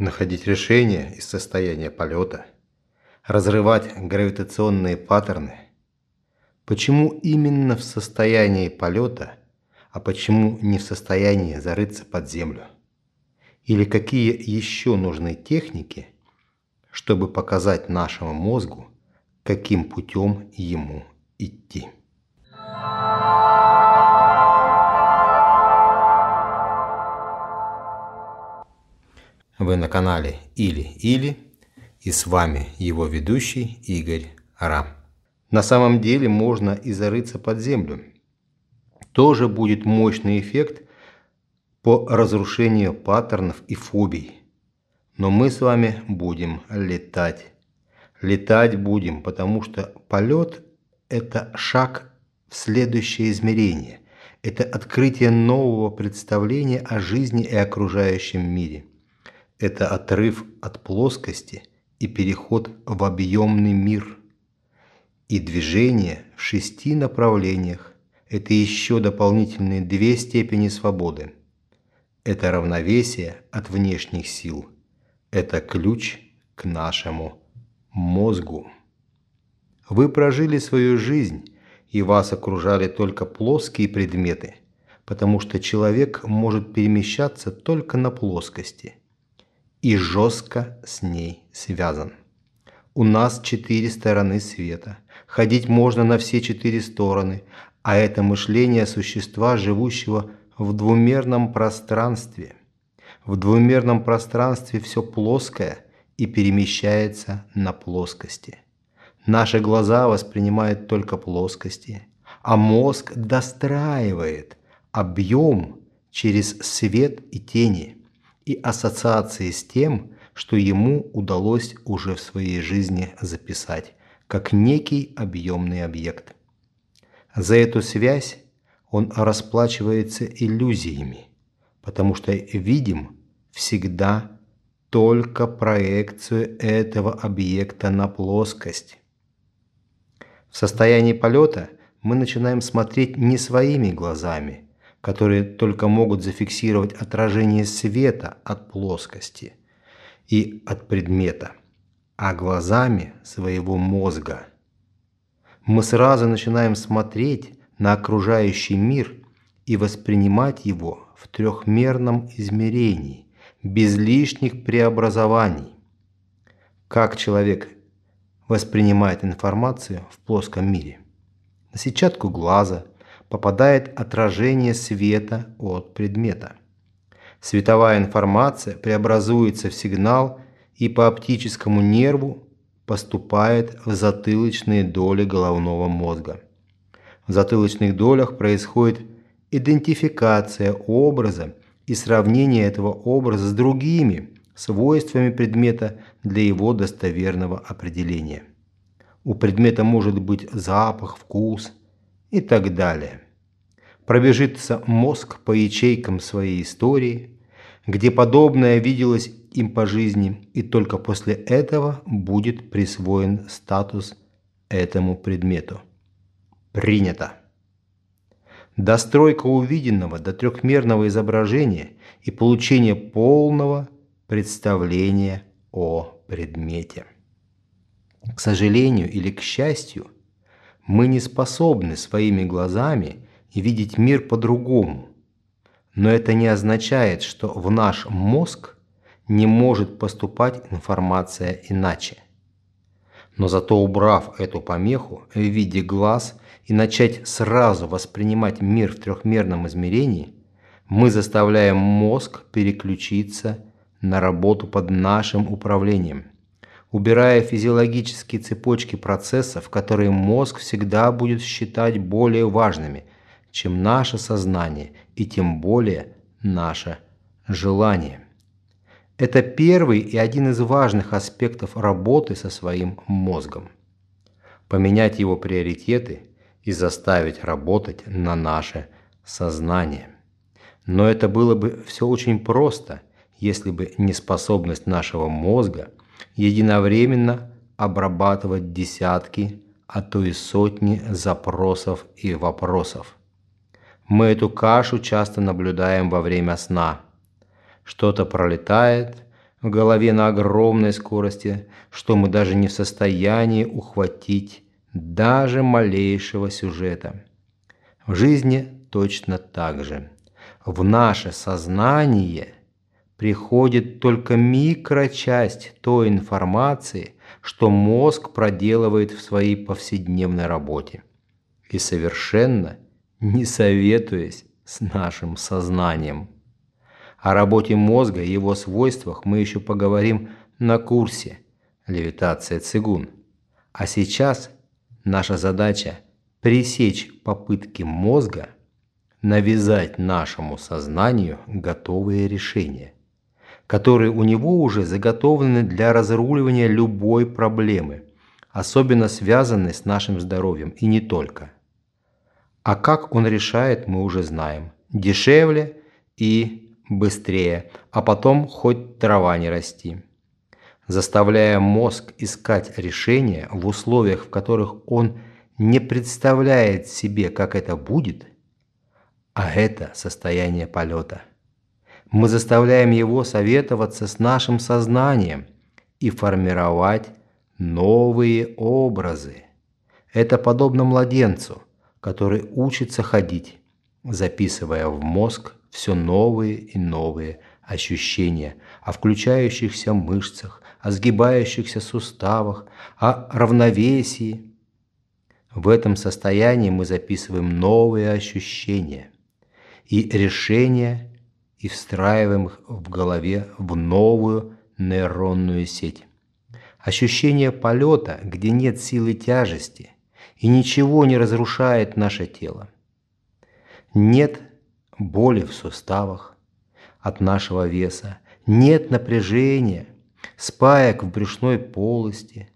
находить решения из состояния полета, разрывать гравитационные паттерны. Почему именно в состоянии полета, а почему не в состоянии зарыться под землю? Или какие еще нужны техники, чтобы показать нашему мозгу, каким путем ему идти? Вы на канале Или-Или и с вами его ведущий Игорь Рам. На самом деле можно и зарыться под землю. Тоже будет мощный эффект по разрушению паттернов и фобий. Но мы с вами будем летать. Летать будем, потому что полет – это шаг в следующее измерение. Это открытие нового представления о жизни и окружающем мире – это отрыв от плоскости и переход в объемный мир. И движение в шести направлениях – это еще дополнительные две степени свободы. Это равновесие от внешних сил. Это ключ к нашему мозгу. Вы прожили свою жизнь, и вас окружали только плоские предметы, потому что человек может перемещаться только на плоскости – и жестко с ней связан. У нас четыре стороны света. Ходить можно на все четыре стороны, а это мышление существа, живущего в двумерном пространстве. В двумерном пространстве все плоское и перемещается на плоскости. Наши глаза воспринимают только плоскости, а мозг достраивает объем через свет и тени – и ассоциации с тем, что ему удалось уже в своей жизни записать, как некий объемный объект. За эту связь он расплачивается иллюзиями, потому что видим всегда только проекцию этого объекта на плоскость. В состоянии полета мы начинаем смотреть не своими глазами – которые только могут зафиксировать отражение света от плоскости и от предмета, а глазами своего мозга. Мы сразу начинаем смотреть на окружающий мир и воспринимать его в трехмерном измерении, без лишних преобразований. Как человек воспринимает информацию в плоском мире? На сетчатку глаза – попадает отражение света от предмета. Световая информация преобразуется в сигнал и по оптическому нерву поступает в затылочные доли головного мозга. В затылочных долях происходит идентификация образа и сравнение этого образа с другими свойствами предмета для его достоверного определения. У предмета может быть запах, вкус – и так далее. Пробежится мозг по ячейкам своей истории, где подобное виделось им по жизни, и только после этого будет присвоен статус этому предмету. Принято. Достройка увиденного до трехмерного изображения и получение полного представления о предмете. К сожалению или к счастью – мы не способны своими глазами видеть мир по-другому. Но это не означает, что в наш мозг не может поступать информация иначе. Но зато убрав эту помеху в виде глаз и начать сразу воспринимать мир в трехмерном измерении, мы заставляем мозг переключиться на работу под нашим управлением – убирая физиологические цепочки процессов, которые мозг всегда будет считать более важными, чем наше сознание и тем более наше желание. Это первый и один из важных аспектов работы со своим мозгом. Поменять его приоритеты и заставить работать на наше сознание. Но это было бы все очень просто, если бы не способность нашего мозга – единовременно обрабатывать десятки, а то и сотни запросов и вопросов. Мы эту кашу часто наблюдаем во время сна. Что-то пролетает, в голове на огромной скорости, что мы даже не в состоянии ухватить даже малейшего сюжета. В жизни точно так же. В наше сознание приходит только микрочасть той информации, что мозг проделывает в своей повседневной работе. И совершенно не советуясь с нашим сознанием. О работе мозга и его свойствах мы еще поговорим на курсе «Левитация цигун». А сейчас наша задача – пресечь попытки мозга навязать нашему сознанию готовые решения, которые у него уже заготовлены для разруливания любой проблемы, особенно связанной с нашим здоровьем и не только. А как он решает, мы уже знаем. Дешевле и быстрее, а потом хоть трава не расти. Заставляя мозг искать решения в условиях, в которых он не представляет себе, как это будет, а это состояние полета. Мы заставляем его советоваться с нашим сознанием и формировать новые образы. Это подобно младенцу, который учится ходить, записывая в мозг все новые и новые ощущения о включающихся мышцах, о сгибающихся суставах, о равновесии. В этом состоянии мы записываем новые ощущения и решения и встраиваем их в голове в новую нейронную сеть. Ощущение полета, где нет силы тяжести и ничего не разрушает наше тело. Нет боли в суставах от нашего веса, нет напряжения, спаек в брюшной полости,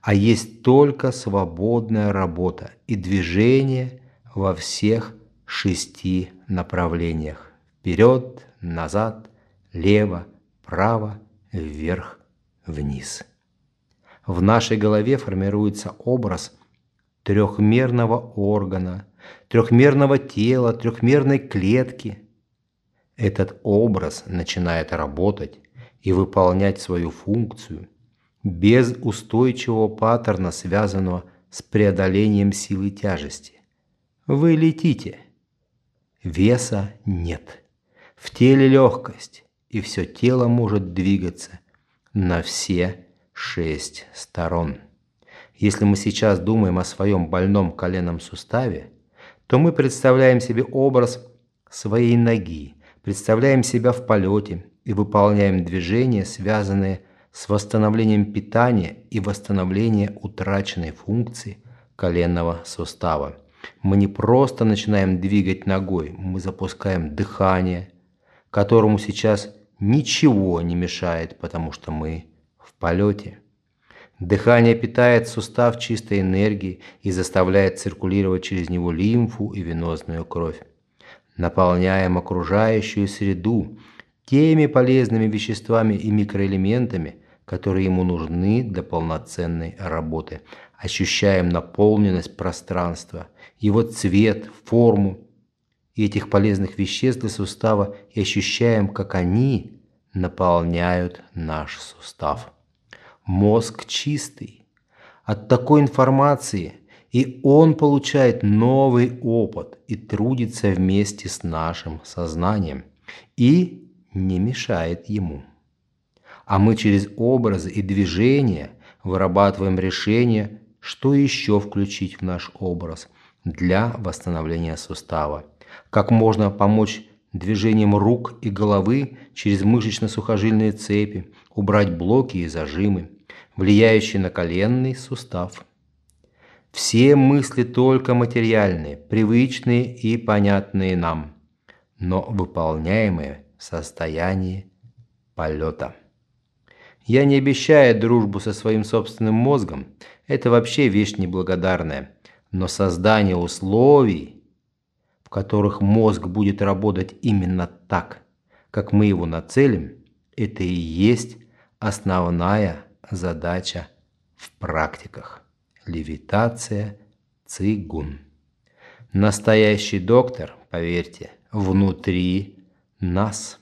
а есть только свободная работа и движение во всех шести направлениях. Вперед, назад, лево, право, вверх, вниз. В нашей голове формируется образ трехмерного органа – трехмерного тела, трехмерной клетки. Этот образ начинает работать и выполнять свою функцию без устойчивого паттерна, связанного с преодолением силы тяжести. Вы летите. Веса нет. В теле легкость, и все тело может двигаться на все шесть сторон. Если мы сейчас думаем о своем больном коленном суставе, то мы представляем себе образ своей ноги, представляем себя в полете и выполняем движения, связанные с восстановлением питания и восстановлением утраченной функции коленного сустава. Мы не просто начинаем двигать ногой, мы запускаем дыхание, которому сейчас ничего не мешает, потому что мы в полете. Дыхание питает сустав чистой энергией и заставляет циркулировать через него лимфу и венозную кровь. Наполняем окружающую среду теми полезными веществами и микроэлементами, которые ему нужны для полноценной работы. Ощущаем наполненность пространства, его цвет, форму и этих полезных веществ для сустава и ощущаем, как они наполняют наш сустав мозг чистый от такой информации, и он получает новый опыт и трудится вместе с нашим сознанием и не мешает ему. А мы через образы и движения вырабатываем решение, что еще включить в наш образ для восстановления сустава. Как можно помочь движением рук и головы через мышечно-сухожильные цепи, убрать блоки и зажимы, влияющие на коленный сустав. Все мысли только материальные, привычные и понятные нам, но выполняемые в состоянии полета. Я не обещаю дружбу со своим собственным мозгом, это вообще вещь неблагодарная, но создание условий, которых мозг будет работать именно так, как мы его нацелим, это и есть основная задача в практиках. Левитация цигун. Настоящий доктор, поверьте, внутри нас.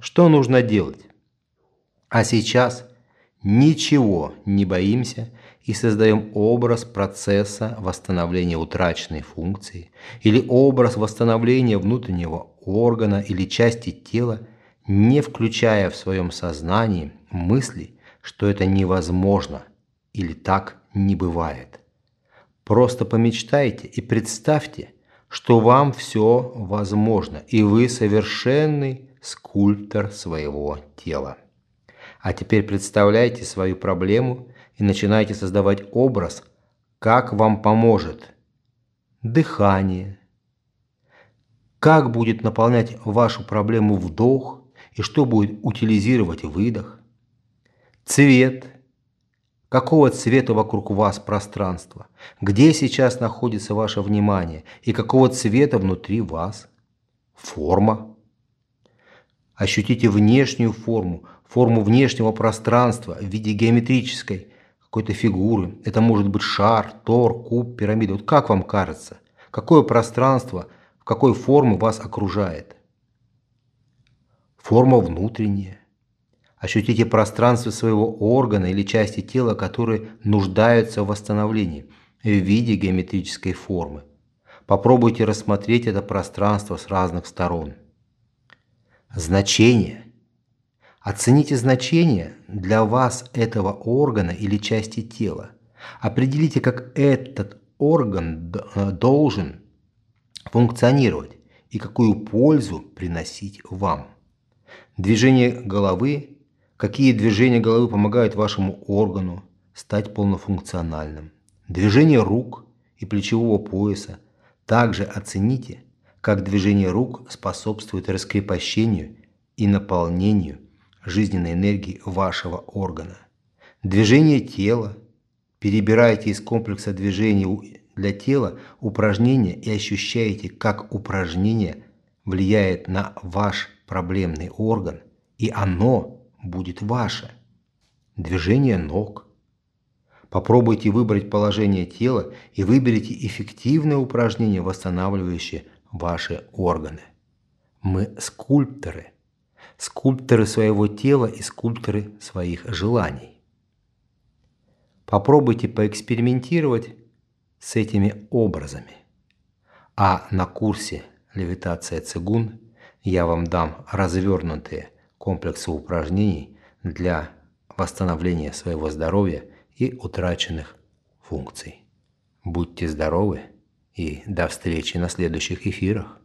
Что нужно делать? А сейчас ничего не боимся и создаем образ процесса восстановления утраченной функции или образ восстановления внутреннего органа или части тела, не включая в своем сознании мысли, что это невозможно или так не бывает. Просто помечтайте и представьте, что вам все возможно, и вы совершенный скульптор своего тела. А теперь представляйте свою проблему и начинайте создавать образ, как вам поможет дыхание, как будет наполнять вашу проблему вдох и что будет утилизировать выдох, цвет, какого цвета вокруг вас пространство, где сейчас находится ваше внимание? И какого цвета внутри вас, форма. Ощутите внешнюю форму, форму внешнего пространства в виде геометрической, какой-то фигуры. Это может быть шар, тор, куб, пирамида. Вот как вам кажется, какое пространство, в какой форме вас окружает? Форма внутренняя. Ощутите пространство своего органа или части тела, которые нуждаются в восстановлении в виде геометрической формы. Попробуйте рассмотреть это пространство с разных сторон. Значение. Оцените значение для вас этого органа или части тела. Определите, как этот орган э, должен функционировать и какую пользу приносить вам. Движение головы. Какие движения головы помогают вашему органу стать полнофункциональным. Движение рук и плечевого пояса. Также оцените, как движение рук способствует раскрепощению и наполнению жизненной энергии вашего органа. Движение тела. Перебирайте из комплекса движений для тела упражнения и ощущаете, как упражнение влияет на ваш проблемный орган, и оно будет ваше. Движение ног. Попробуйте выбрать положение тела и выберите эффективное упражнение, восстанавливающее ваши органы. Мы скульпторы – скульпторы своего тела и скульпторы своих желаний. Попробуйте поэкспериментировать с этими образами. А на курсе «Левитация цигун» я вам дам развернутые комплексы упражнений для восстановления своего здоровья и утраченных функций. Будьте здоровы и до встречи на следующих эфирах.